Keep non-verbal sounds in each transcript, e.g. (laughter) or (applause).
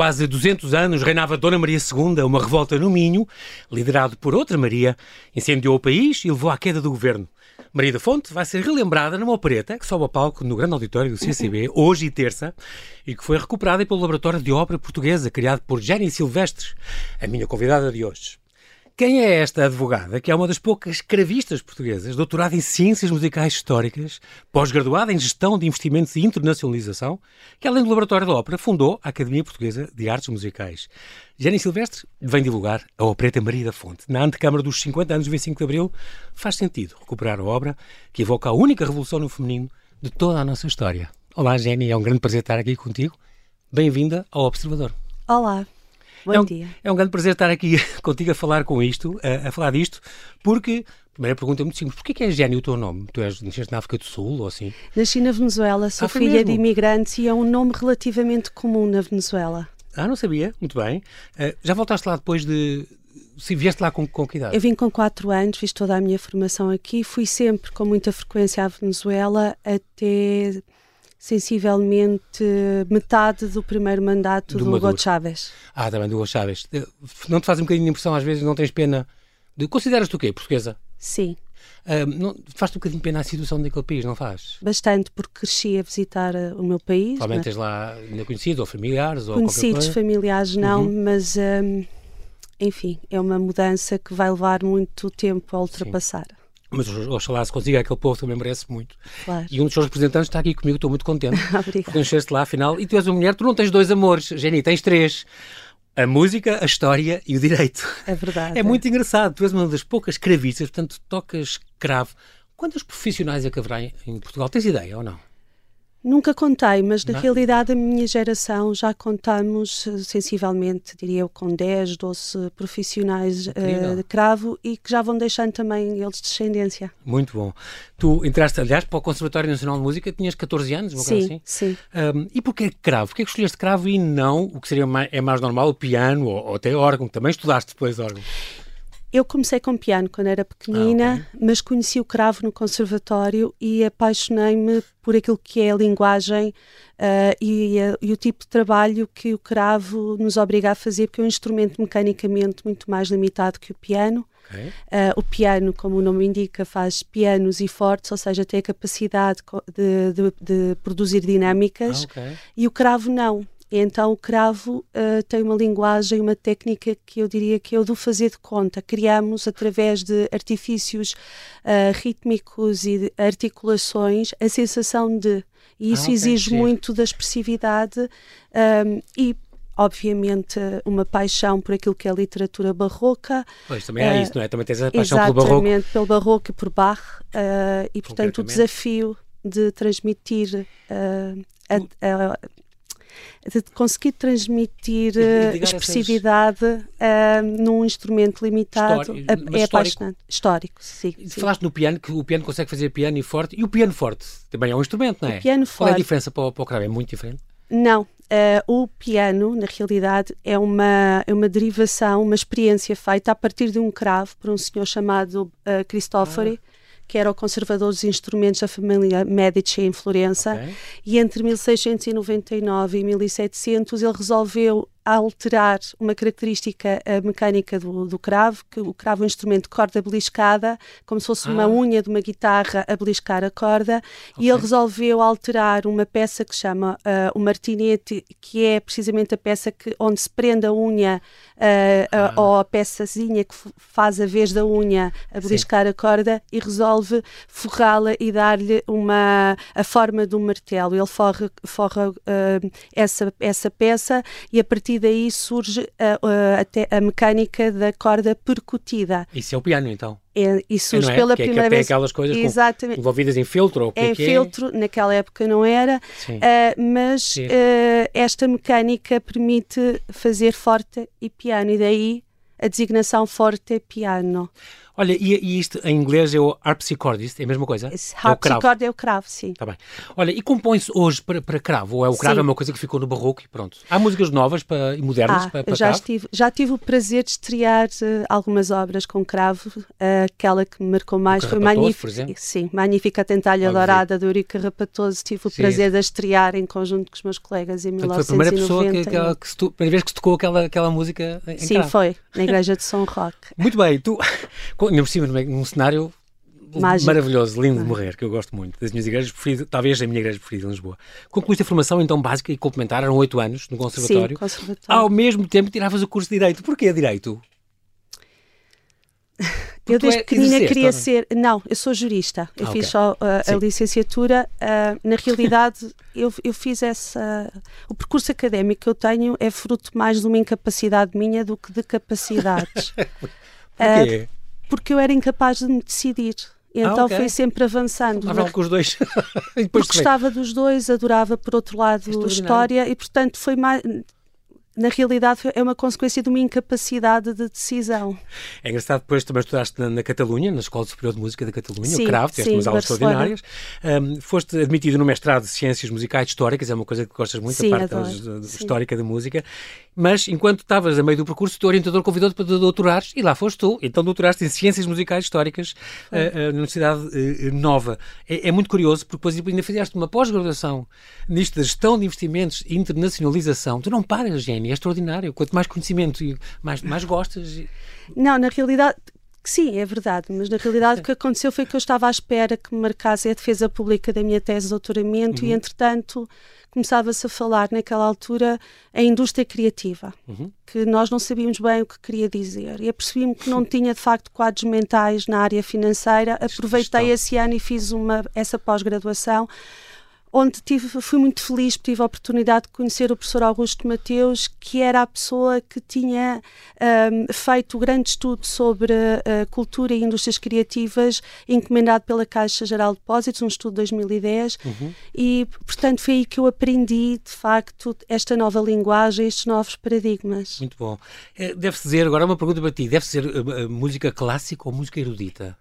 quase 200 anos reinava Dona Maria II, uma revolta no Minho, liderado por outra Maria, incendiou o país e levou à queda do governo. Maria da Fonte vai ser relembrada numa opereta que sobe a palco no grande auditório do CCB, (laughs) hoje e terça, e que foi recuperada pelo Laboratório de Ópera Portuguesa, criado por Jenny Silvestres, a minha convidada de hoje. Quem é esta advogada, que é uma das poucas escravistas portuguesas, doutorada em Ciências Musicais Históricas, pós-graduada em Gestão de Investimentos e Internacionalização, que além do Laboratório da Ópera fundou a Academia Portuguesa de Artes Musicais. Jenny Silvestre vem divulgar a Opereta Maria da Fonte. Na antecâmara dos 50 anos do 25 de Abril, faz sentido recuperar a obra que evoca a única revolução no feminino de toda a nossa história. Olá, Jenny, é um grande prazer estar aqui contigo. Bem-vinda ao Observador. Olá. Bom é um, dia. É um grande prazer estar aqui (laughs) contigo a falar com isto, a, a falar disto, porque a primeira pergunta é muito simples. Porquê que é Gênio o teu nome? Tu és, nasceste na África do Sul ou assim? Nasci na Venezuela, sou Ah, filha mesmo? de imigrantes e é um nome relativamente comum na Venezuela. Ah, não sabia. Muito bem. Eh, já voltaste lá depois de... Se vieste lá com, com que idade? Eu vim com 4 anos, fiz toda a minha formação aqui, fui sempre com muita frequência à Venezuela até sensivelmente metade do primeiro mandato Do do. Hugo Chávez. Ah, também do Hugo Chávez. Não te faz um bocadinho de impressão, às vezes não tens pena... De... Consideras-te o quê? Portuguesa? Sim, não... Faz-te um bocadinho pena a situação daquele país, não faz? bastante, porque cresci a visitar eh, o meu país. Provavelmente tens lá ainda conhecidos ou familiares ou Conhecidos, familiares não, Uhum. mas hum, enfim, é uma mudança que vai levar muito tempo a ultrapassar. Mas oxalá se consiga, aquele povo também merece muito. Claro. E um dos seus representantes está aqui comigo, estou muito contente. (laughs) Nasceste lá, afinal, e tu és uma mulher, tu não tens dois amores, Jenny, tens três. A música, a história e o direito. É verdade. É muito engraçado, tu és uma das poucas cravistas, portanto, tocas cravo. Quantos profissionais é que haverá em Portugal? Tens ideia ou não? Nunca contei, mas na Não? realidade a minha geração já contamos eh, sensivelmente, diria eu, com 10, 12 profissionais Incrível. de cravo e que já vão deixando também eles descendência. Muito bom. Tu entraste, aliás, para o Conservatório Nacional de Música, tinhas 14 anos, uma coisa Sim, assim? sim. Um, e porquê cravo? Porquê que escolheste cravo e não o que seria mais, é mais normal, o piano ou, ou até órgão? Também estudaste depois órgão. Eu comecei com piano quando era pequenina, Ah, mas conheci o cravo no conservatório e apaixonei-me por aquilo que é a linguagem ah, e, a- e o tipo de trabalho que o cravo nos obriga a fazer, porque é um instrumento mecanicamente muito mais limitado que o piano. Ok. Ah, o piano, como o nome indica, faz pianos e fortes, ou seja, tem a capacidade de, de- de produzir dinâmicas, Ah, ok. e o cravo não. Então, o cravo ah, tem uma linguagem, uma técnica que eu diria que é o do fazer de conta. Criamos, através de artifícios ah, rítmicos e de articulações, a sensação de. E isso Ah, exige muito da expressividade ah, e, obviamente, uma paixão por aquilo que é a literatura barroca, Pois, também há Eh, isso, não é? Também tens a paixão pelo barroco. Exatamente, pelo barroco e por Bach, eh, e portanto o desafio de transmitir, eh, a- a- de conseguir transmitir E- e eh, essas- expressividade eh, num instrumento limitado Histórico, é- é histórico. apaixonante. Histórico, sim. sim. Falaste no piano, que o piano consegue fazer piano e forte. E o piano forte também é um instrumento, não é? O piano Qual é a forte. diferença para o, para o cravo? É muito diferente? Não, eh, o piano, na realidade, é uma, é uma derivação, uma experiência feita a partir de um cravo por um senhor chamado uh, Cristofori, que era o conservador dos instrumentos da família Medici em Florença. Ok. E entre 1699 e 1700 ele resolveu alterar uma característica mecânica do, do cravo, que o cravo é um instrumento de corda beliscada, como se fosse uma Ah. unha de uma guitarra a beliscar a corda, e ele resolveu alterar uma peça que chama eh, o martinete, que é precisamente a peça que, onde se prende a unha eh, a- Ah. ou a peçazinha que faz a vez da unha a beliscar a corda e resolve forrá-la e dar-lhe uma a forma de um martelo. Ele forra, forra eh, essa, essa peça e a partir daí surge a, a- até a mecânica da corda percutida. Isso é o piano, então. É, e surge é? pela que é, que primeira tem vez. aquelas coisas Exatamente. envolvidas em filtro ou que é Em que é? filtro, naquela época não era, ah, mas ah, esta mecânica permite fazer forte e piano, e daí a designação forte piano. Olha, e, e, isto em inglês é o harpsichordist, é a mesma coisa? Esse harpsichord é o cravo, sim. Tá bem. Olha, e compõe-se hoje para, para cravo? Ou é o cravo sim. é uma coisa que ficou no barroco e pronto? Há músicas novas para, e modernas ah, para, para já cravo? Estive, já tive o prazer de estrear uh, algumas obras com cravo. Uh, aquela que me marcou mais foi Magnífica. Sim, Magnífica Tentalha Dourada do Eurico Rapatoso. Tive o sim. prazer de estrear em conjunto com os meus colegas em Portanto, 1990. Foi a primeira pessoa que, que, que, primeira vez que se tocou aquela, aquela música em Sim, cravo. foi, na igreja de São Roque. Muito bem, tu, (laughs) ainda por cima, num cenário Mágico. maravilhoso, lindo de morrer, que eu gosto muito. Das minhas igrejas preferidas, talvez a minha igreja preferida em Lisboa. Concluíste a formação então básica e complementar, eram oito anos no conservatório. Sim, conservatório. Ao mesmo tempo tiravas o curso de Direito. Porquê Direito? (laughs) eu desde é, pequenina queria ser. Não, eu sou jurista. Eu ah, fiz okay. só uh, a licenciatura. Uh, na (laughs) realidade, eu, eu fiz essa. O percurso académico que eu tenho é fruto mais de uma incapacidade minha do que de capacidades. (laughs) Porquê? Uh, porque eu era incapaz de me decidir. Então ah, okay. foi sempre avançando. Estava com os dois. (laughs) gostava dos dois, adorava, por outro lado, história e, portanto, foi mais na realidade é uma consequência de uma incapacidade de decisão. É engraçado, depois também estudaste na, na Catalunha, na Escola Superior de Música da Catalunha, sim, o CRAV, tiveste umas aulas extraordinárias. Um, foste admitido no mestrado de Ciências Musicais Históricas, é uma coisa que gostas muito, sim, a parte adoro, histórica da música. Mas enquanto estavas a meio do percurso, o teu orientador convidou-te para doutorares e lá foste tu. Então doutoraste em Ciências Musicais Históricas uh, na Universidade uh, Nova. É, é, muito curioso, porque depois ainda fizeste uma pós-graduação nisto da gestão de investimentos e internacionalização. Tu não paras, Jenny, é extraordinário. Quanto mais conhecimento e mais, mais gostas. Não, na realidade, Sim, é verdade, mas na realidade o que aconteceu foi que eu estava à espera que me marcasse a defesa pública da minha tese de doutoramento uhum. e, entretanto, começava-se a falar naquela altura a indústria criativa, uhum. que nós não sabíamos bem o que queria dizer. E apercebi-me que não tinha de facto quadros mentais na área financeira. Aproveitei esse ano e fiz uma, essa pós-graduação onde tive, fui muito feliz, porque tive a oportunidade de conhecer o professor Augusto Mateus, que era a pessoa que tinha um, feito o grande estudo sobre a cultura e indústrias criativas, encomendado pela Caixa Geral de Depósitos, um estudo de 2010, uhum. e, portanto, foi aí que eu aprendi, de facto, esta nova linguagem, estes novos paradigmas. Muito bom. É, deve-se dizer, agora uma pergunta para ti, deve-se ser uh, música clássica ou música erudita?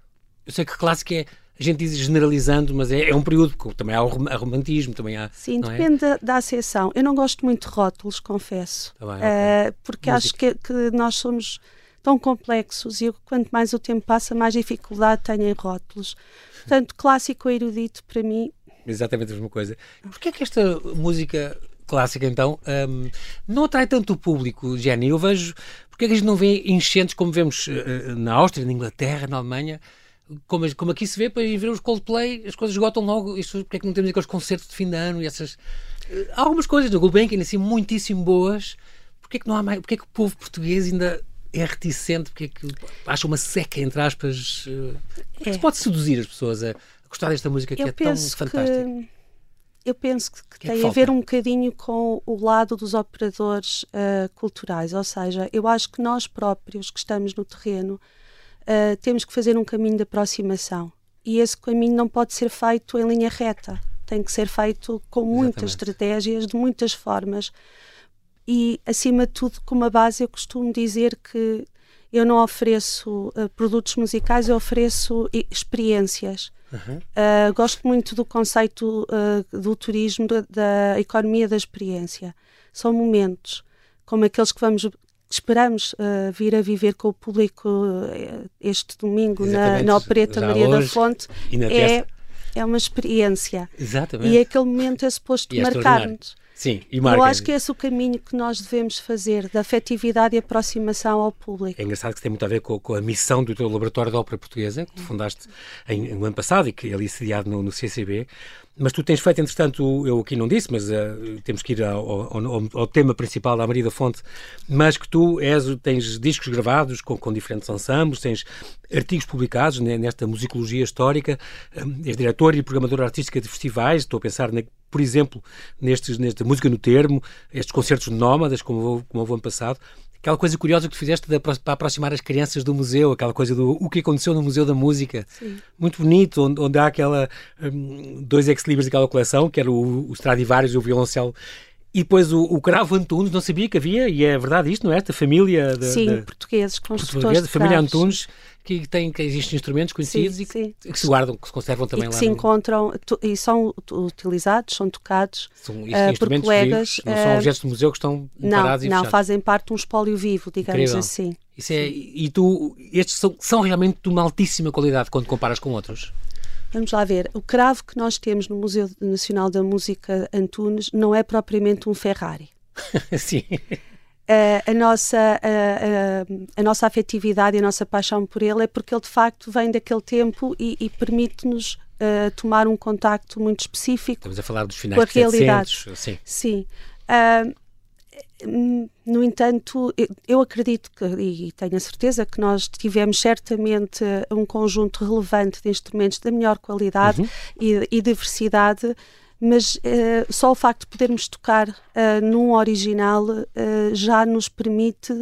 Eu sei que clássica é a gente diz generalizando, mas é, é um período que também há romantismo, também há. Sim, é? depende é? da, da acessão. Eu não gosto muito de rótulos, confesso. Tá bem, uh, porque Música. acho que, que, nós somos tão complexos e quanto mais o tempo passa, mais dificuldade tenho em rótulos. Portanto, clássico ou erudito, para mim. Exatamente a mesma coisa. Porquê é que esta música clássica, então, um, não atrai tanto o público, Jenny? Eu vejo. Porquê é que a gente não vê enchentes como vemos uh, na Áustria, na Inglaterra, na Alemanha? Como, como aqui se vê, para ir ver os Coldplay, as coisas esgotam logo. Isto, porque é que não temos aqueles concertos de fim de ano e essas. Eh, há algumas coisas do Gulbenkian assim muitíssimo boas. Porquê é que não há mais. Porquê é que o povo português ainda é reticente? Porquê é que acha uma seca, entre aspas? É. Se pode seduzir as pessoas a, gostar desta música que Eu é tão fantástica? Que eu penso que, que, que tem é a ver um bocadinho com o lado dos operadores uh, culturais, ou seja, eu acho que nós próprios que estamos no terreno uh, temos que fazer um caminho de aproximação. E esse caminho não pode ser feito em linha reta, tem que ser feito com muitas Exatamente. estratégias, de muitas formas. E, acima de tudo, com uma base, eu costumo dizer que eu não ofereço uh, produtos musicais, eu ofereço experiências. Uhum. Uh, gosto muito do conceito uh, do turismo, da, da, economia da experiência. São momentos, como aqueles que vamos esperamos uh, vir a viver com o público uh, este domingo na, na Opereta Maria hoje, da Fonte é, é uma experiência. Exatamente. E aquele momento é suposto é marcar-nos. Sim, e marca. Eu acho que é esse o caminho que nós devemos fazer, da afetividade e aproximação ao público. É engraçado que tem muito a ver com, com a missão do teu Laboratório de Ópera Portuguesa, que tu fundaste em, no ano passado e que é ali sediado no, no CCB, mas tu tens feito, entretanto, eu aqui não disse, mas uh, temos que ir ao, ao, ao, tema principal da Maria da Fonte, mas que tu és, tens discos gravados com, com diferentes ensembles, tens artigos publicados nesta musicologia histórica, um, és diretor e programador artística de festivais, estou a pensar, na, por exemplo, nestes, nesta música no termo, estes concertos nómadas, como, como houve ano passado, aquela coisa curiosa que tu fizeste de, para aproximar as crianças do museu, aquela coisa do o que aconteceu no Museu da Música. Sim. Muito bonito, onde, onde há aquela um, dois ex-libris daquela coleção, que era o, o Stradivarius e o violoncelo. E depois o, o Cravo Antunes, não sabia que havia, e é verdade isto, não é? Esta família de, Sim, de, portugueses, construtores de família Antunes, que tem que existem instrumentos conhecidos sim, e que, sim. que, se guardam, que se conservam também e que lá. se no... encontram e são utilizados, são tocados são, uh, por colegas. Vivos, não são objetos do museu que estão não, parados e Não, fechados. fazem parte de um espólio vivo, digamos Incrível. assim. Isso é, e tu, estes são, são realmente de uma altíssima qualidade quando comparas com outros? Vamos lá ver. O cravo que nós temos no Museu Nacional da Música Antunes não é propriamente um Ferrari. (laughs) Sim. Uh, a, nossa, uh, uh, a nossa afetividade e a nossa paixão por ele é porque ele de facto vem daquele tempo e, e permite-nos tomar um contacto muito específico. Estamos a falar dos finais com a de realidade. 700, sim. Sim. No entanto, eu, acredito que, e tenho a certeza que nós tivemos certamente um conjunto relevante de instrumentos da melhor qualidade Uhum. e, e diversidade mas uh, só o facto de podermos tocar uh, num original uh, já nos permite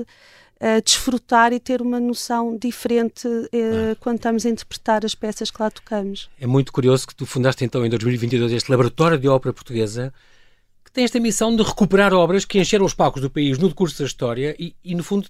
desfrutar e ter uma noção diferente Ah. quando estamos a interpretar as peças que lá tocamos. É muito curioso que tu fundaste então em 2022 este Laboratório de Ópera Portuguesa tem esta missão de recuperar obras que encheram os palcos do país no decurso da história e, e no fundo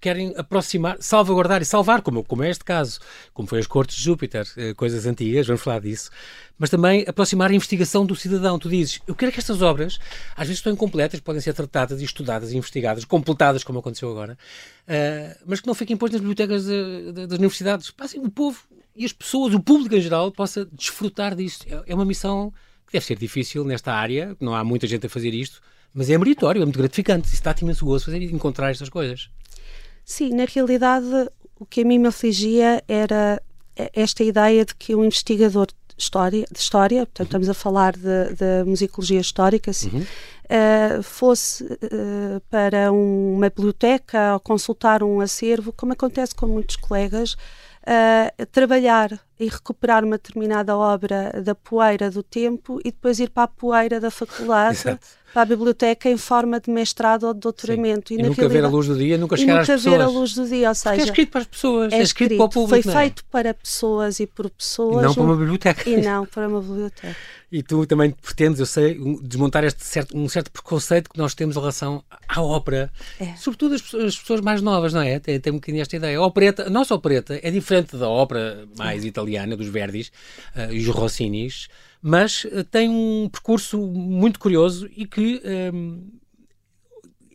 querem aproximar, salvaguardar e salvar, como, como é este caso, como foi as Cortes de Júpiter, coisas antigas, vamos falar disso, mas também aproximar a investigação do cidadão. Tu dizes, eu quero que estas obras, às vezes estão incompletas, podem ser tratadas e estudadas e investigadas, completadas, como aconteceu agora, uh, mas que não fiquem depois nas bibliotecas de, de, das universidades. Passem o povo e as pessoas, o público em geral, possa desfrutar disto. É, é uma missão deve ser difícil nesta área, não há muita gente a fazer isto, mas é meritório, é muito gratificante. Isso dá-te imenso gosto fazer encontrar estas coisas. Sim, na realidade, o que a mim me afligia era esta ideia de que um investigador de história, de história portanto, estamos a falar de, musicologia histórica, assim, uhum. uh, fosse uh, para um, uma biblioteca ou consultar um acervo, como acontece com muitos colegas, uh, trabalhar e recuperar uma determinada obra da poeira do tempo e depois ir para a poeira da faculdade. (laughs) Exato para a biblioteca em forma de mestrado ou de doutoramento. E, e nunca ver a luz do dia, nunca chegar às pessoas. nunca ver a luz do dia, ou seja... Porque é escrito para as pessoas, é, é escrito, escrito, para o público, Foi é? feito para pessoas e por pessoas. E não para uma biblioteca. E não para uma biblioteca. E tu também pretendes, eu sei, desmontar este certo, um certo preconceito que nós temos em relação à ópera. É. Sobretudo as pessoas, as pessoas, mais novas, não é? Tem, tem um bocadinho esta ideia. A, opereta, a nossa opereta é diferente da ópera mais italiana, dos Verdis uh, e os Rossinis, mas uh, tem um percurso muito curioso e que um,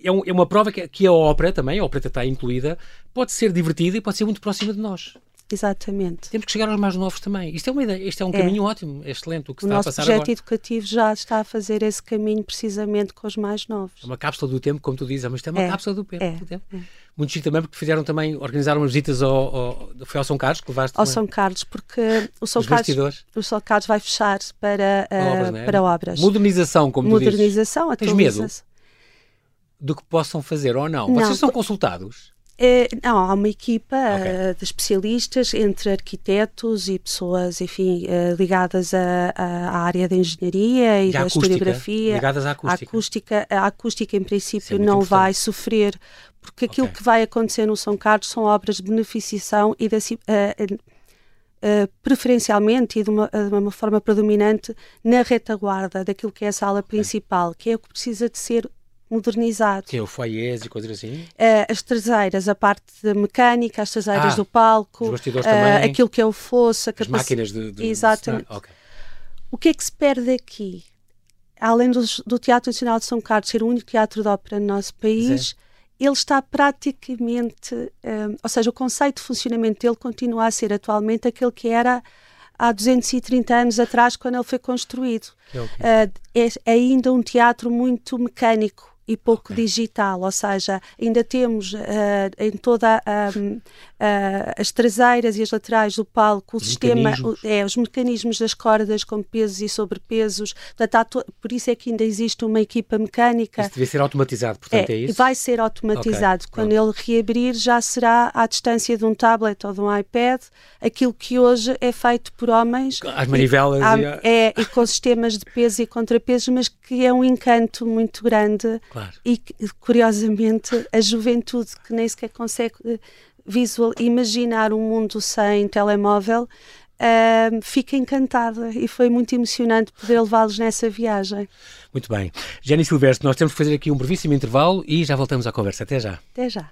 é, um, é, uma prova que, que, a ópera também, a ópera está incluída, pode ser divertida e pode ser muito próxima de nós. Exatamente. Temos que chegar aos mais novos também. Isto é uma ideia, este é um é. caminho ótimo, é excelente o que o está a passar agora. O nosso projeto educativo já está a fazer esse caminho precisamente com os mais novos. É uma cápsula do tempo, como tu dizes, mas isto é uma é. cápsula do, tempo. É. Do tempo. Muito chique também porque fizeram também, organizaram umas visitas ao, ao, foi ao São Carlos que levaste Ao também. São Carlos, porque o São Os Carlos, o São Carlos vai fechar para, uh, obras, não é? para obras. Modernização, como tu dizes. Modernização, Tens medo do que possam fazer ou não? Não. Vocês são consultados? Eh, não, há uma equipa Ok. eh, de especialistas entre arquitetos e pessoas, enfim, eh, ligadas à área da engenharia e E da acústica, historiografia. ligadas à A acústica. acústica, a acústica, em é princípio, muito não importante. vai sofrer, porque aquilo Ok. que vai acontecer no São Carlos são obras de beneficiação e eh, eh, eh, preferencialmente e de uma, de uma forma predominante na retaguarda daquilo que é a sala principal, que é o que precisa de ser modernizado. Que é o foyers e coisas assim? Uh, as traseiras, a parte mecânica, as traseiras Ah, do palco, uh, aquilo que é o fosso, a As máquinas de... de Exatamente. Ah, ok. O que é que se perde aqui? Além dos- do, Teatro Nacional de São Carlos ser o único teatro de ópera no nosso país, ele está praticamente, um, ou seja, o conceito de funcionamento dele continua a ser atualmente aquele que era há 230 anos atrás, quando ele foi construído. É o quê? Uh, é ainda um teatro muito mecânico e pouco Ok. digital, ou seja, ainda temos uh, em toda um, uh, as traseiras e as laterais do palco o Os sistema, mecanismos. o- é, os mecanismos das cordas com pesos e sobrepesos, portanto, por isso é que ainda existe uma equipa mecânica. Isso devia ser automatizado, portanto, é, É, e isso? vai ser automatizado. Ok, Quando ele reabrir, já será à distância de um tablet ou de um iPad, aquilo que hoje é feito por homens. Às manivelas Há- e... a- é, e com sistemas de peso e contrapesos, mas que é um encanto muito grande Claro. E que, curiosamente, a juventude que nem sequer consegue eh, visual, imaginar um mundo sem telemóvel uh, fico encantada e foi muito emocionante poder levá-los nessa viagem. Muito bem. Jenny Silvestre, nós temos que fazer aqui um brevíssimo intervalo e já voltamos à conversa. Até já. Até já.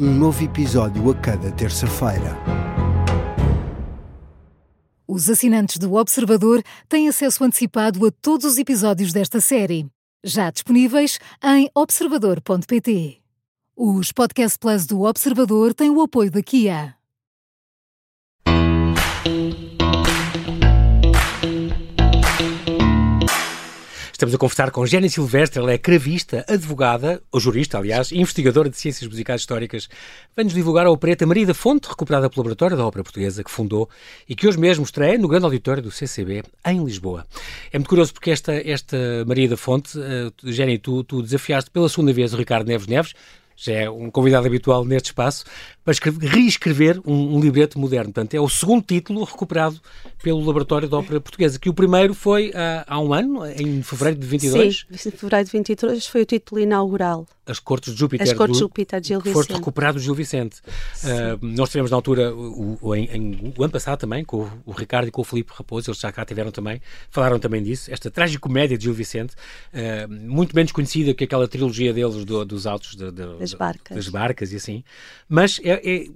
um novo episódio a cada terça-feira. Os assinantes do Observador têm acesso antecipado a todos os episódios desta série, já disponíveis em observador.pt. Os Podcast Plus do Observador têm o apoio da Kia. Estamos a conversar com Jenny Silvestre, ela é cravista, advogada, ou jurista, aliás, investigadora de ciências musicais históricas. Vem-nos divulgar a opereta Maria da Fonte, recuperada pelo Laboratório da Ópera Portuguesa, que fundou e que hoje mesmo estreia no grande auditório do CCB, em Lisboa. É muito curioso porque esta, esta Maria da Fonte, uh, tu, tu desafiaste pela segunda vez o Ricardo Neves Neves, já é um convidado habitual neste espaço, para escrever, reescrever um, um, libreto moderno. Portanto, é o segundo título recuperado pelo Laboratório de Ópera Portuguesa, que o primeiro foi há, há um ano, em fevereiro de 22. Sim, em fevereiro de 22 foi o título inaugural. As Cortes de Júpiter. As Cortes de Júpiter de Gil Vicente. Foste recuperado Gil Vicente. Uh, nós tivemos na altura, o, o, em, em, o ano passado também, com o, Ricardo e com o Filipe Raposo, eles já cá tiveram também, falaram também disso, esta tragicomédia de Gil Vicente, uh, muito menos conhecida que aquela trilogia deles do, dos autos de, de, das, barcas. das barcas e assim. Mas é, é,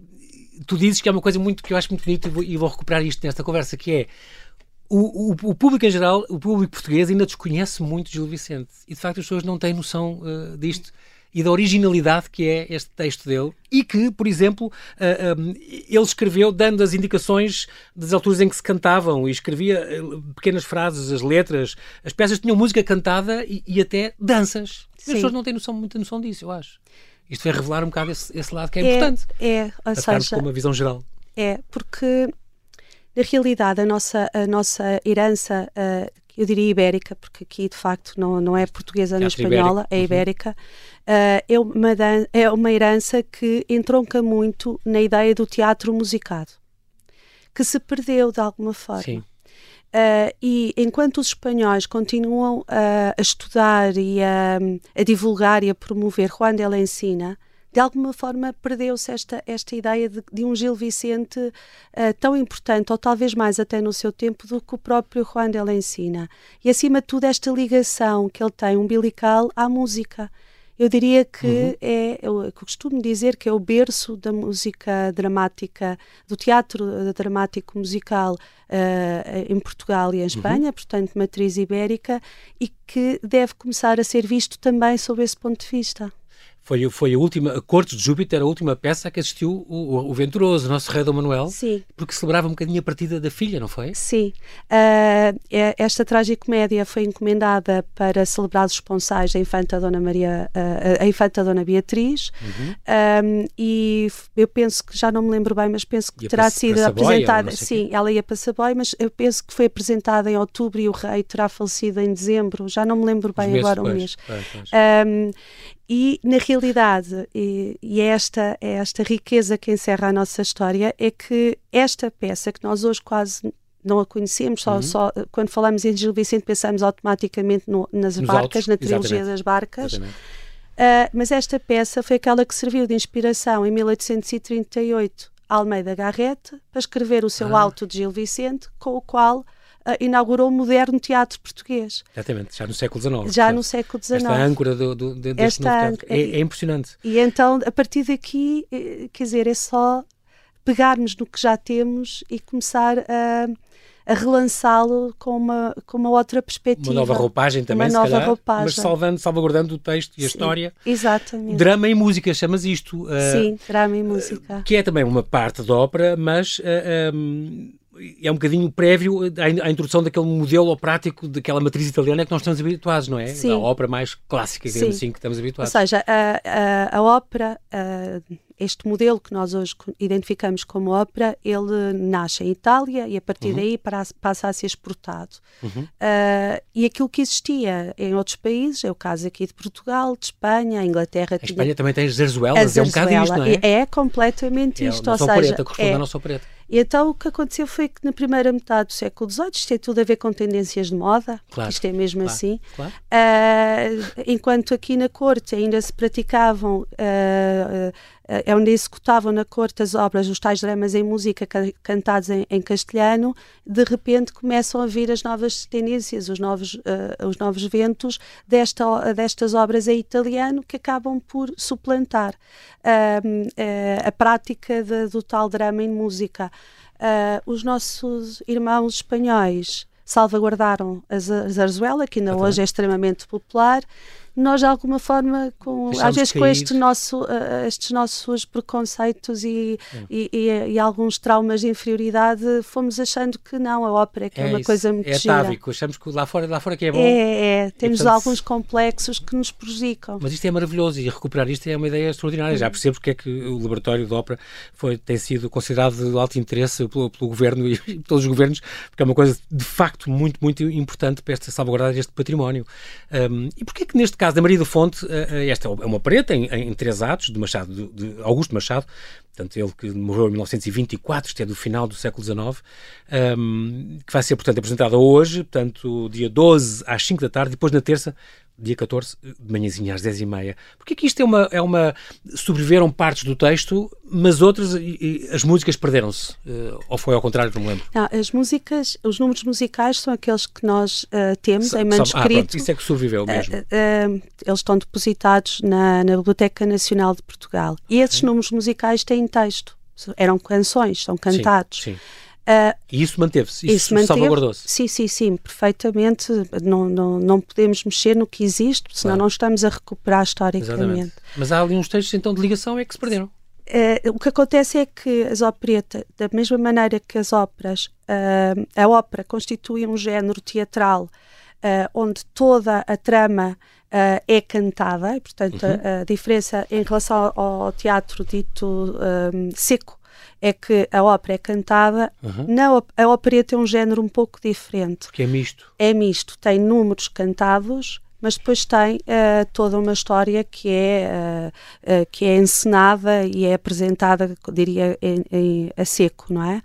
tu dizes que é uma coisa muito que eu acho muito bonita e vou, e vou recuperar isto nesta conversa, que é o, o, o, público em geral, o público português ainda desconhece muito Gil Vicente e de facto as pessoas não têm noção uh, disto e da originalidade que é este texto dele e que, por exemplo, uh, ah, um, ele escreveu dando as indicações das alturas em que se cantavam e escrevia pequenas frases, as letras, as peças tinham música cantada e, e até danças. As pessoas não têm noção, muita noção disso, eu acho. Isto vem revelar um bocado esse, esse lado que é, é importante. É, ou seja, com uma visão geral. É, porque na realidade a nossa, a nossa herança, uh, eu diria ibérica, porque aqui de facto não, não é portuguesa nem espanhola, é ibérica, uh, é, uma, é uma herança que entronca muito na ideia do teatro musicado, que se perdeu de alguma forma. Sim. Uh, e enquanto os espanhóis continuam uh, a estudar e a, a, divulgar e a promover Juan de la Encina, de alguma forma perdeu-se esta, esta ideia de, de um Gil Vicente uh, tão importante, ou talvez mais até no seu tempo, do que o próprio Juan de la Encina. E acima de tudo, esta ligação que ele tem umbilical à música. Eu diria que uhum. é, eu costumo dizer que é o berço da música dramática, do teatro dramático musical uh, em Portugal e em uhum. Espanha, uhum. portanto, matriz ibérica, e que deve começar a ser visto também sob esse ponto de vista. Foi, foi a última, a Corte de Júpiter, a última peça que assistiu o, o, o Venturoso, o nosso rei Dom Manuel. Sim. Porque celebrava um bocadinho a partida da filha, não foi? Sim. Uh, esta tragicomédia foi encomendada para celebrar os responsais da Infanta Dona Maria, uh, a Infanta Dona Beatriz. Uhum. Um, e eu penso que, já não me lembro bem, mas penso que ia terá sido apresentada. Sim, ela ia para Saboia, mas eu penso que foi apresentada em outubro e o rei terá falecido em dezembro. Já não me lembro bem agora o mês. Um, e, na realidade, e, e é esta, é esta riqueza que encerra a nossa história, é que esta peça, que nós hoje quase não a conhecemos, só, uhum. só quando falamos em Gil Vicente pensamos automaticamente no, nas Nos barcas, na trilogia Exatamente. das barcas. Uh, mas esta peça foi aquela que serviu de inspiração em 1838 a Almeida Garrett para escrever o seu ah. Alto de Gil Vicente, com o qual inaugurou o moderno teatro português. Exatamente, já no século XIX. Já no século XIX. Esta âncora do, do, deste Esta novo é, é, impressionante. E então, a partir daqui, eh, quer dizer, é só pegarmos no que já temos e começar a a relançá-lo com uma, com uma outra perspectiva. Uma nova roupagem também, uma nova calhar, roupagem. mas salvando, salvaguardando o texto e a Sim, história. Exatamente. Drama e música, chamas isto. Uh, Sim, drama e música. Que é também uma parte da ópera, mas uh, um, é um bocadinho prévio à, introdução daquele modelo prático daquela matriz italiana que nós estamos habituados, não é? Sim. A ópera mais clássica, digamos assim, que estamos habituados. Ou seja, a, a, a ópera, a, este modelo que nós hoje identificamos como ópera, ele nasce em Itália e a partir uhum. daí passa a ser exportado. Uhum. Uh, e aquilo que existia em outros países, é o caso aqui de Portugal, de Espanha, a Inglaterra... A tinha... Espanha também tem as zarzuelas, é um bocado isto, não é? É, é completamente é, isto, ou seja... Opereta, corresponde é, à nossa opereta. E então o que aconteceu foi que na primeira metade do século XVIII, isto tem tudo a ver com tendências de moda, claro, isto é mesmo claro, assim, claro. Uh, enquanto aqui na corte ainda se praticavam, uh, uh, onde executavam na corte as obras, os tais dramas em música ca cantados em, em, castelhano, de repente começam a vir as novas tendências, os novos, os novos ventos desta, destas obras em italiano que acabam por suplantar a prática de, do tal drama em música. Uh, os nossos irmãos espanhóis salvaguardaram a zarzuela, que ainda hoje é extremamente popular, nós de alguma forma, com, às vezes com este nosso, uh, estes nossos preconceitos e, é. e, e, e, alguns traumas de inferioridade, fomos achando que não, a ópera é que é, é uma isso, coisa muito É atávico, achamos que lá fora, lá fora que é bom. É, é. temos portanto, alguns complexos que nos prejudicam. Mas isto é maravilhoso e recuperar isto é uma ideia extraordinária. Já percebo porque é que o laboratório de ópera foi, tem sido considerado de alto interesse pelo, pelo governo (laughs) e por todos os governos, porque é uma coisa de facto muito, muito importante para esta salvaguardar este património. Um, e porquê é que neste caso da Maria do Fonte, eh, eh, esta é uma preta em, em três atos, de Machado, de Augusto Machado, portanto, ele que morreu em 1924, isto é do final do século XIX, um, que vai ser, portanto, apresentada hoje, portanto, dia 12 às 5 da tarde, depois na terça dia 14, de manhãzinha às 10 e meia. Porque que isto é uma, é uma... Sobreviveram partes do texto, mas outras, e, e, as músicas perderam-se? Uh, ou foi ao contrário, não me lembro? Não, as músicas, os números musicais são aqueles que nós uh, temos em manuscrito. Ah, pronto, isso é que sobreviveu mesmo. Uh, eles estão depositados na, na, Biblioteca Nacional de Portugal. E esses números musicais têm texto. Eram canções, são cantados. Sim, sim. Uh, e isso manteve-se? Isso, isso manteve, salvaguardou-se? Sim, sim, sim, perfeitamente. Não, não, não podemos mexer no que existe, senão claro. não estamos a recuperar historicamente. Exatamente. Mas há ali uns textos então de ligação é que se perderam. Uh, o que acontece é que as operetas, da mesma maneira que as óperas, uh, a ópera constitui um género teatral onde toda a trama é cantada, portanto, uhum. a, a, diferença em relação ao, ao teatro dito seco é que a ópera é cantada, uhum. na, a opereta é um género um pouco diferente. Porque é misto. É misto, tem números cantados, mas depois tem uh, toda uma história que é, uh, uh, que é encenada e é apresentada, diria, em, em, a seco, não é?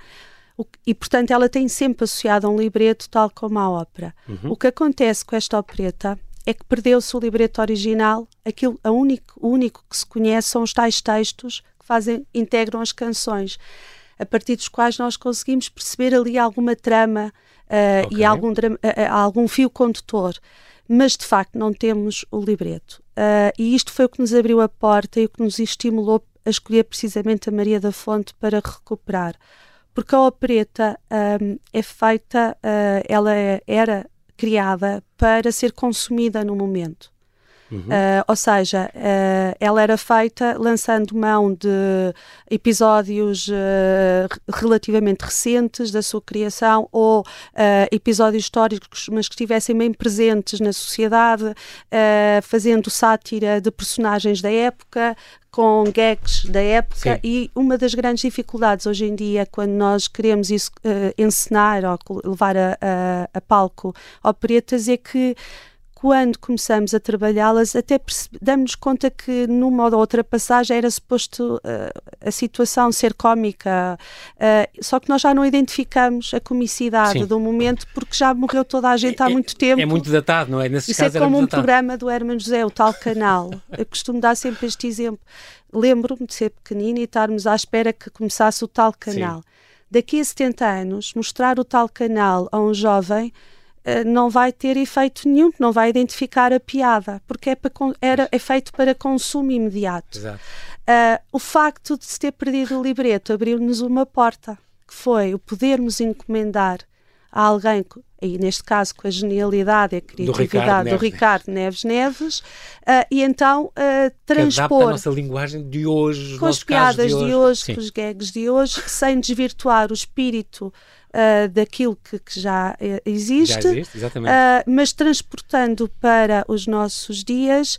O, e, portanto, ela tem sempre associado a um libreto, tal como a ópera. Uhum. O que acontece com esta opereta é que perdeu-se o libreto original, aquilo, a único, o único que se conhece são os tais textos fazem, integram as canções, a partir dos quais nós conseguimos perceber ali alguma trama uh, okay. e algum, uh, algum fio condutor. Mas de facto não temos o libreto. e isto foi o que nos abriu a porta e o que nos estimulou a escolher precisamente a Maria da Fonte para recuperar. Porque a opereta um, é feita, ela é, era criada para ser consumida no momento. Uhum. Uh, ou seja, uh, ela era feita lançando mão de episódios uh, relativamente recentes da sua criação ou episódios históricos, mas que estivessem bem presentes na sociedade, fazendo sátira de personagens da época, com gags da época Sim. e uma das grandes dificuldades hoje em dia quando nós queremos isso, uh, encenar ou levar a, a, a palco operetas é que quando começamos a trabalhá-las, até damos-nos conta que numa ou outra passagem era suposto uh, a situação ser cómica, uh, só que nós já não identificamos a comicidade Sim. do momento porque já morreu toda a gente é, há muito tempo. É muito datado, não é? Nesses Isso é como um programa do Herman José, o tal canal. Eu costumo dar sempre este exemplo. Lembro-me de ser pequenina e estarmos à espera que começasse o tal canal. Sim. Daqui a 70 anos, mostrar o tal canal a um jovem não vai ter efeito nenhum, não vai identificar a piada, porque é, para, era, é feito para consumo imediato. Uh, o facto de se ter perdido o libreto abriu-nos uma porta, que foi o podermos encomendar a alguém e neste caso com a genialidade e a criatividade do Ricardo, do Neves. Neves Neves, uh, e então uh, transpor. A nossa linguagem de hoje, com as piadas de hoje, de hoje com os gags de hoje, sem desvirtuar o espírito uh, daquilo que, que já uh, existe, já existe uh, mas transportando para os nossos dias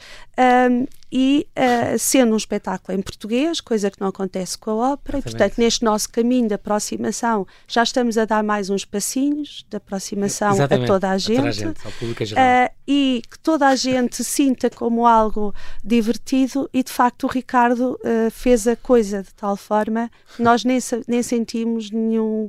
e uh, sendo um espetáculo em português, coisa que não acontece com a ópera, Exatamente. e portanto neste nosso caminho de aproximação já estamos a dar mais uns passinhos de aproximação Exatamente. a toda a gente, a toda a gente ao público geral. Uh, e que toda a gente sinta como algo divertido e de facto o Ricardo uh, fez a coisa de tal forma que nós nem, nem sentimos nenhum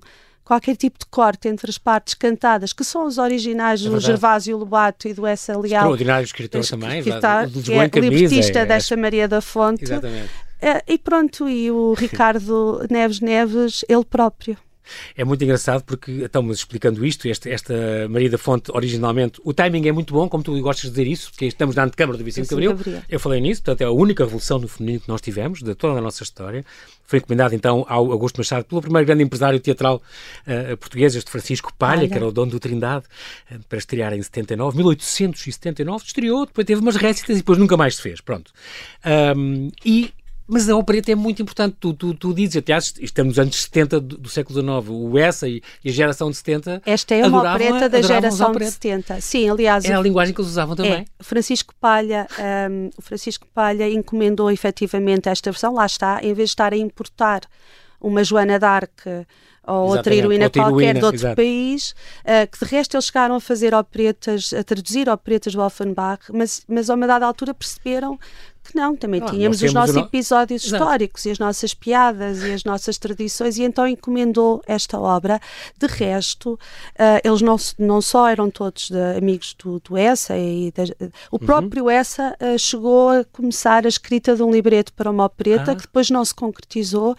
qualquer tipo de corte entre as partes cantadas, que são os originais é do Gervásio Lobato e do Essa Leal. Extraordinário escritor também, que está, que é libretista é, desta Maria da Fonte. Exatamente. Eh, e pronto, e o (laughs) Ricardo Neves Neves, ele próprio. É muito engraçado porque estamos explicando isto, esta, esta Maria da Fonte, originalmente, o timing é muito bom, como tu gostas de dizer isso, porque estamos na antecâmara do Vicente Gabriel. Eu falei nisso, portanto, é a única revolução no feminino que nós tivemos, de toda a nossa história. Foi encomendado então ao Augusto Machado pelo primeiro grande empresário teatral uh, português, este Francisco Palha, que era o dono do Trindade, uh, para estrear em 79, 1879, estreou, depois teve umas récitas e depois nunca mais se fez, pronto. Um, e mas a opereta é muito importante. Tu, tu, tu dizes, até estamos nos anos 70 do, do século XIX, o Essa e, e, a geração de 70. Esta é uma opereta da geração de 70. Sim, aliás. Era a linguagem que eles usavam também. É, Francisco Palha, um, o Francisco Palha encomendou efetivamente esta versão, lá está, em vez de estar a importar uma Joana d'Arc ou outra heroína outra qualquer heroína, de outro exato. país, uh, que de resto eles chegaram a fazer operetas, a traduzir operetas do Offenbach, mas, mas a uma dada altura perceberam que não, também ah, tínhamos os nossos no... episódios Exato. históricos e as nossas piadas e as nossas tradições, e então encomendou esta obra. De resto, uh, eles não, não só eram todos de, amigos do, do Essa, e de, o uhum. próprio Essa uh, chegou a começar a escrita de um libreto para uma opereta ah. que depois não se concretizou.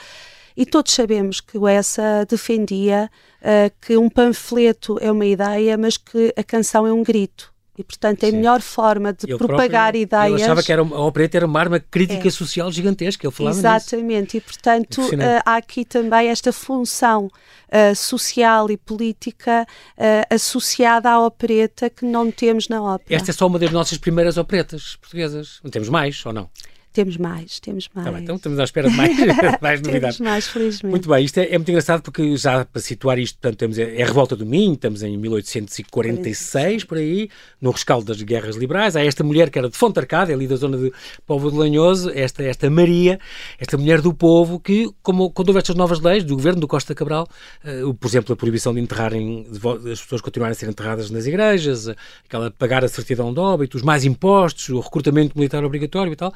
E todos sabemos que o Essa defendia uh, que um panfleto é uma ideia, mas que a canção é um grito. E, portanto, é a melhor forma de ele propagar próprio, ideias. Ele achava que era a opereta era uma arma crítica é. social gigantesca. Ele falava Exatamente. Nisso. E, portanto, uh, há aqui também esta função uh, social e política uh, associada à opereta que não temos na ópera. Esta é só uma das nossas primeiras operetas portuguesas. Não temos mais, ou não? Temos mais, temos mais. Tá bem, então estamos à espera de mais, (laughs) (laughs) mais novidades. temos mais, felizmente. Muito bem, isto é, é, muito engraçado porque já para situar isto, portanto, temos, é a Revolta do Minho, estamos em 1846, por aí, no rescaldo das guerras liberais. Há esta mulher que era de Fonte Arcada, ali da zona de Povo de Lanhoso, esta, esta Maria, esta mulher do povo, que, como, quando houve estas novas leis do governo do Costa Cabral, uh, por exemplo, a proibição de enterrarem, as pessoas continuarem a ser enterradas nas igrejas, aquela pagar a certidão de óbito, os mais impostos, o recrutamento militar obrigatório e tal,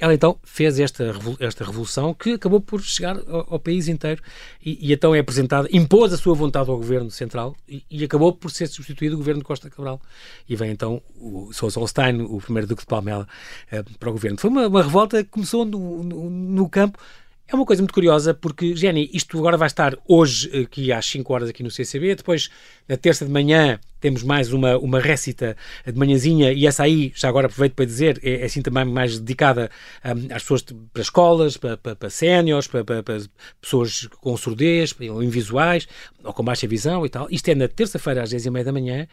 ela então fez esta, esta revolução que acabou por chegar ao, ao país inteiro e, e, então é apresentada, impôs a sua vontade ao governo central e, e, acabou por ser substituído o governo de Costa Cabral. E vem então o Sousa Holstein, o primeiro duque de Palmela, eh, para o governo. Foi uma, uma revolta que começou no, no, no campo é uma coisa muito curiosa porque, Jenny, isto agora vai estar hoje aqui às 5 horas aqui no CCB, depois na terça de manhã temos mais uma, uma récita de manhãzinha e essa aí, já agora aproveito para dizer, é, é assim também mais dedicada um, às pessoas, de, para escolas, para, para, para séniores, para, para, para, pessoas com surdez, ou invisuais, ou com baixa visão e tal. Isto é na terça-feira às 10h30 da manhã.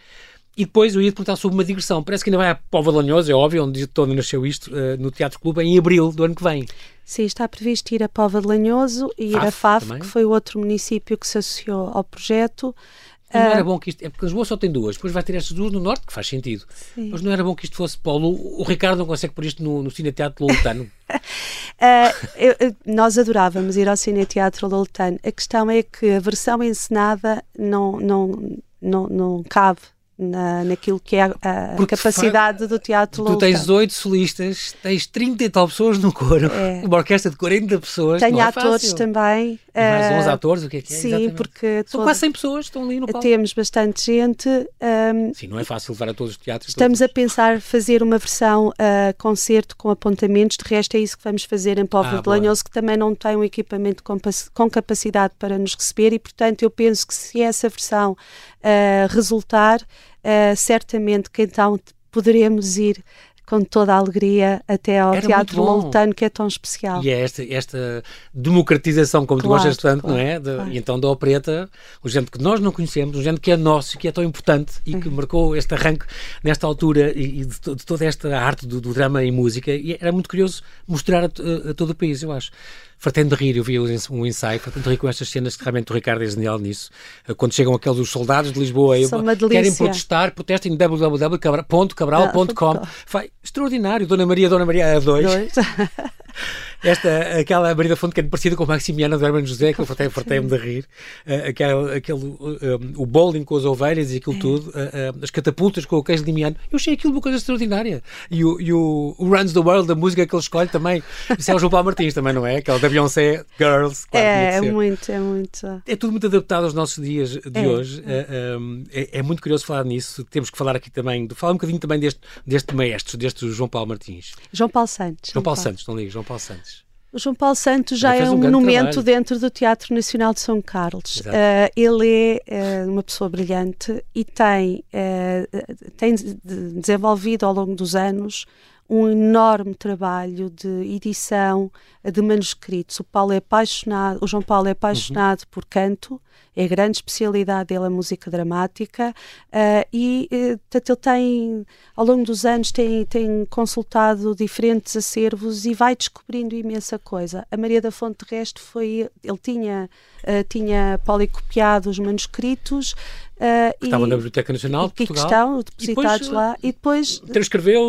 E depois eu ia perguntar sobre uma digressão. Parece que ainda vai a Póvoa de Lanhoso, é óbvio, onde todo nasceu isto, uh, no Teatro Clube, em abril do ano que vem. Sim, está previsto ir a Póvoa de Lanhoso e ir a Faf, também. que foi o outro município que se associou ao projeto. não era ah, bom que isto. É porque Lisboa só tem duas, depois vai ter estas duas no Norte, que faz sentido. Sim. Mas não era bom que isto fosse Paulo. O Ricardo não consegue pôr isto no, no Cine Teatro Loletano. uh, (laughs) nós adorávamos ir ao Cine Teatro Loletano. A questão é que a versão encenada não, não, não, não cabe na, naquilo que é a, a capacidade do teatro Tu tens oito solistas, tens 30 e tal pessoas no coro, é. uma orquestra de 40 pessoas. Tenho é atores fácil. também. Mais uh, 11 atores, o que é que é? Sim, Exatamente. porque. São todo... quase 100 pessoas estão ali no palco. Temos bastante gente. Um, Sim, não é fácil levar a todos os teatros. Estamos a pensar fazer uma versão uh, concerto com apontamentos, de resto é isso que vamos fazer em Povo ah, de Lanhoso, que também não tem um equipamento com, com capacidade para nos receber e, portanto, eu penso que se essa versão uh, resultar certamente que então poderemos ir com toda a alegria até ao Era Teatro. Moltano, que é tão especial. E é esta, esta democratização, como tu Claro, gostas tanto, claro, não é? De- claro. Então da opereta, um género que nós não conhecemos, um género que é nosso, que é tão importante e Uhum. que marcou este arranque nesta altura e, e de, to- de toda esta arte do, do drama e música. E era muito curioso mostrar a, a todo o país, eu acho. Fartando de rir, eu vi um ensaio, fartando de rir com estas cenas que realmente o Ricardo é genial nisso. Quando chegam aqueles os soldados de Lisboa e uma querem protestar, protestem em www.cabral.com. Extraordinário, Dona Maria, Dona Maria, a dois. Dois. (laughs) (laughs) Esta, aquela Maria da Fonte que é parecida com a Maximiana do Hermano José, que eu fartei-me de rir. Uh, aquele, aquele, uh, um, o bowling com as ovelhas e É. aquilo tudo, uh, uh, as catapultas com o queijo limiano. Eu achei aquilo uma coisa extraordinária. E o, e o, o Runs the World, a música que ele escolhe também. Isso é o João Paulo Martins também, não é? Aquela da Beyoncé, Girls. Claro, é, é muito, é muito. É tudo muito adaptado aos nossos dias de É, hoje. Um, é, é muito curioso falar nisso. Temos que falar aqui também, falar um bocadinho também deste, deste maestro, deste João Paulo Martins. João Paulo Santos. João Paulo Santos, não ligo, João Paulo Santos. O João Paulo Santos já é um um monumento trabalho. dentro do Teatro Nacional de São Carlos. Eh, ele é eh, uma pessoa brilhante e tem, eh, tem de- desenvolvido ao longo dos anos um enorme trabalho de edição eh, de manuscritos. O Paulo é apaixonado, o João Paulo é apaixonado Uhum. por canto, é a grande especialidade dele a música dramática eh, e portanto, ele tem ao longo dos anos tem, tem consultado diferentes acervos e vai descobrindo imensa coisa. A Maria da Fonte de Resto foi ele tinha eh, tinha policopiado os manuscritos eh, Que estavam e, na Biblioteca Nacional de e que Portugal. estão depositados depois, lá e depois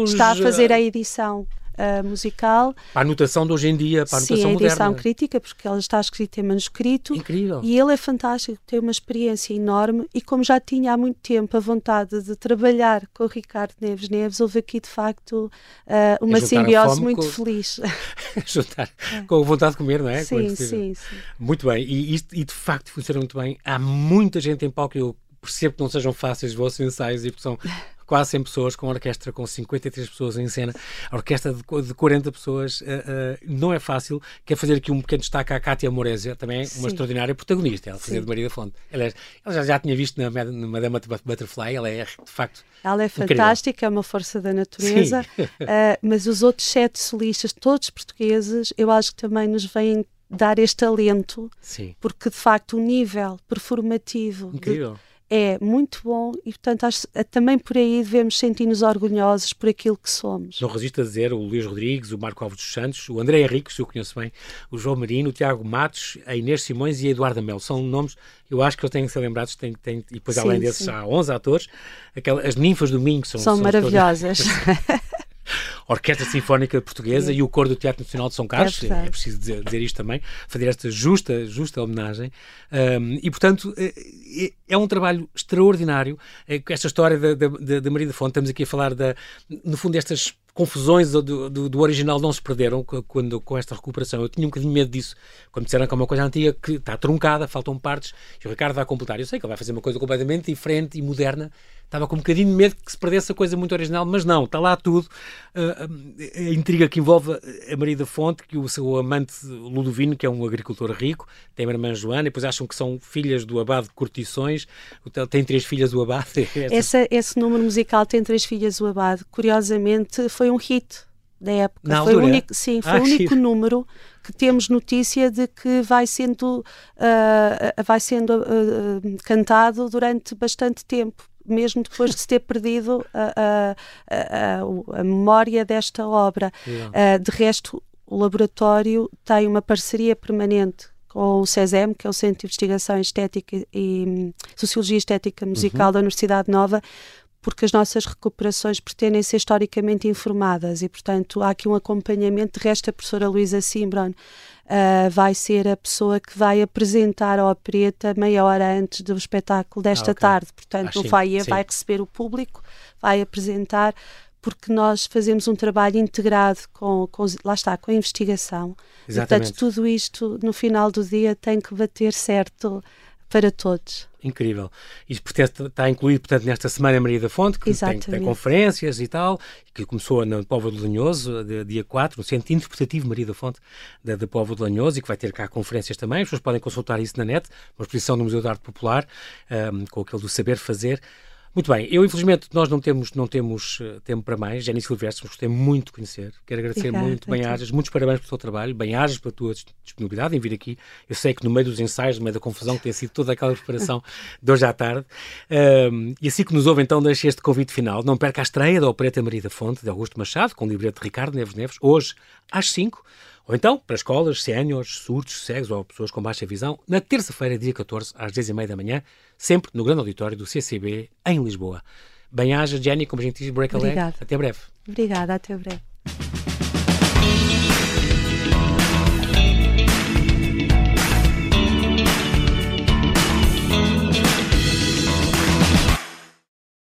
está a fazer eh, a edição eh, musical para a anotação de hoje em dia, para a sim, anotação a edição moderna. crítica porque ela está escrita em manuscrito Incrível. e ele é fantástico, tem uma experiência enorme e como já tinha há muito tempo a vontade de trabalhar com o Ricardo Neves Neves, houve aqui de facto uh, uma simbiose muito com- feliz. (laughs) Juntar com a vontade de comer, não é? É sim, sim, sim. Muito bem, e, isto, e de facto funciona muito bem. Há muita gente em palco, eu percebo que não sejam fáceis os vossos ensaios e porque são quase 100 pessoas, com a orquestra com 53 pessoas em cena, a orquestra de, de 40 pessoas, eh, eh, não é fácil. Quer fazer aqui um pequeno destaque à Cátia Morésia, também uma Sim. extraordinária protagonista, ela fazia de Maria da Fonte. Aliás, ela já, já tinha visto na, na Madame Butterfly, ela é de facto Ela é Incrível. fantástica, é uma força da natureza, uh, (laughs) mas os outros sete solistas, todos portugueses, eu acho que também nos vêm dar este alento, Sim, porque de facto o nível performativo de- incrível. É muito bom e, portanto, acho, também por aí devemos sentir-nos orgulhosos por aquilo que somos. Não resisto a dizer o Luís Rodrigues, o Marco Alves dos Santos, o André Henriques, que eu conheço bem, o João Marino, o Tiago Matos, a Inês Simões e a Eduarda Melo. São nomes, eu acho que eles têm que ser lembrados, têm, têm, e depois Sim, além desses sim. há 11 atores, aquela, as ninfas do Minho, que são, São maravilhosas. a (laughs) (laughs) Orquestra Sinfónica Portuguesa e o Coro do Teatro Nacional de São Carlos, É é, preciso dizer, dizer isto também, fazer esta justa, justa homenagem. Um, e, portanto, é, é um trabalho extraordinário. Com esta história da, da, da- Maria da Fonte, estamos aqui a falar, da, no fundo, estas confusões do, do, do original não se perderam quando, com esta recuperação. Eu tinha um bocadinho medo disso, quando disseram que é uma coisa antiga que está truncada, faltam partes, e o Ricardo vai completar. Eu sei que ele vai fazer uma coisa completamente diferente e moderna. Estava com um bocadinho de medo que se perdesse a coisa muito original, mas não, está lá tudo. Ah, ah, a intriga que envolve a Maria da Fonte, que o seu amante Ludovino, que é um agricultor rico, tem uma irmã Joana, e depois acham que são filhas do abade de Cortições, tem três filhas do abade. (laughs) Essa, esse número musical tem três filhas o Abade. Curiosamente, foi um hit da época. Na foi o altura? único, sim, foi Ah, o único giro. número que temos notícia de que vai sendo, ah, vai sendo ah, cantado durante bastante tempo. Mesmo depois de se ter perdido a, a- a- a- memória desta obra. Ah, de resto, o laboratório tem uma parceria permanente com o CESEM, que é o Centro de Investigação Estética e hum, Sociologia Estética Musical da Universidade Nova, porque as nossas recuperações pretendem ser historicamente informadas e, portanto, há aqui um acompanhamento. De resto, a professora Luísa Simbron ah, vai ser a pessoa que vai apresentar a opereta meia hora antes do espetáculo desta Ah, ok. tarde. Portanto, Ah, sim, FAIA sim. vai receber o público, vai apresentar, porque nós fazemos um trabalho integrado com, com lá está, com a investigação. E, Exatamente. portanto, tudo isto, no final do dia, tem que bater certo para todos. Incrível. Isto portanto, está incluído portanto, nesta Semana Maria da Fonte, que tem, tem conferências e tal, que começou na Póvoa do Lanhoso, de- dia 4, no Centro Interpretativo Maria da Fonte da, da Póvoa do Lanhoso, e que vai ter cá conferências também. As pessoas podem consultar isso na net, uma exposição do Museu de Arte Popular, ahm, com aquele do Saber Fazer. Muito bem, eu infelizmente nós não temos, não temos uh, tempo para mais. Jenny Silvestre, gostei muito de conhecer. Quero agradecer Obrigada, muito, bem-ajas. Muitos parabéns pelo seu trabalho, bem-ajas pela tua disponibilidade em vir aqui. Eu sei que no meio dos ensaios, no meio da confusão que tem sido toda aquela preparação (laughs) de hoje à tarde. Uh, e assim que nos ouve, então, deixe este convite final. Não perca a estreia da Opereta Maria da Fonte, de Augusto Machado, com o libreto de Ricardo Neves Neves, hoje às 5 ou então, para escolas, séniores, surdos, cegos ou pessoas com baixa visão, na terça-feira, dia 14, às 10h30 da manhã, sempre no grande auditório do CCB, em Lisboa. Bem-aja, Jenny, como a gente diz, break a leg. Até breve. Obrigada, até breve.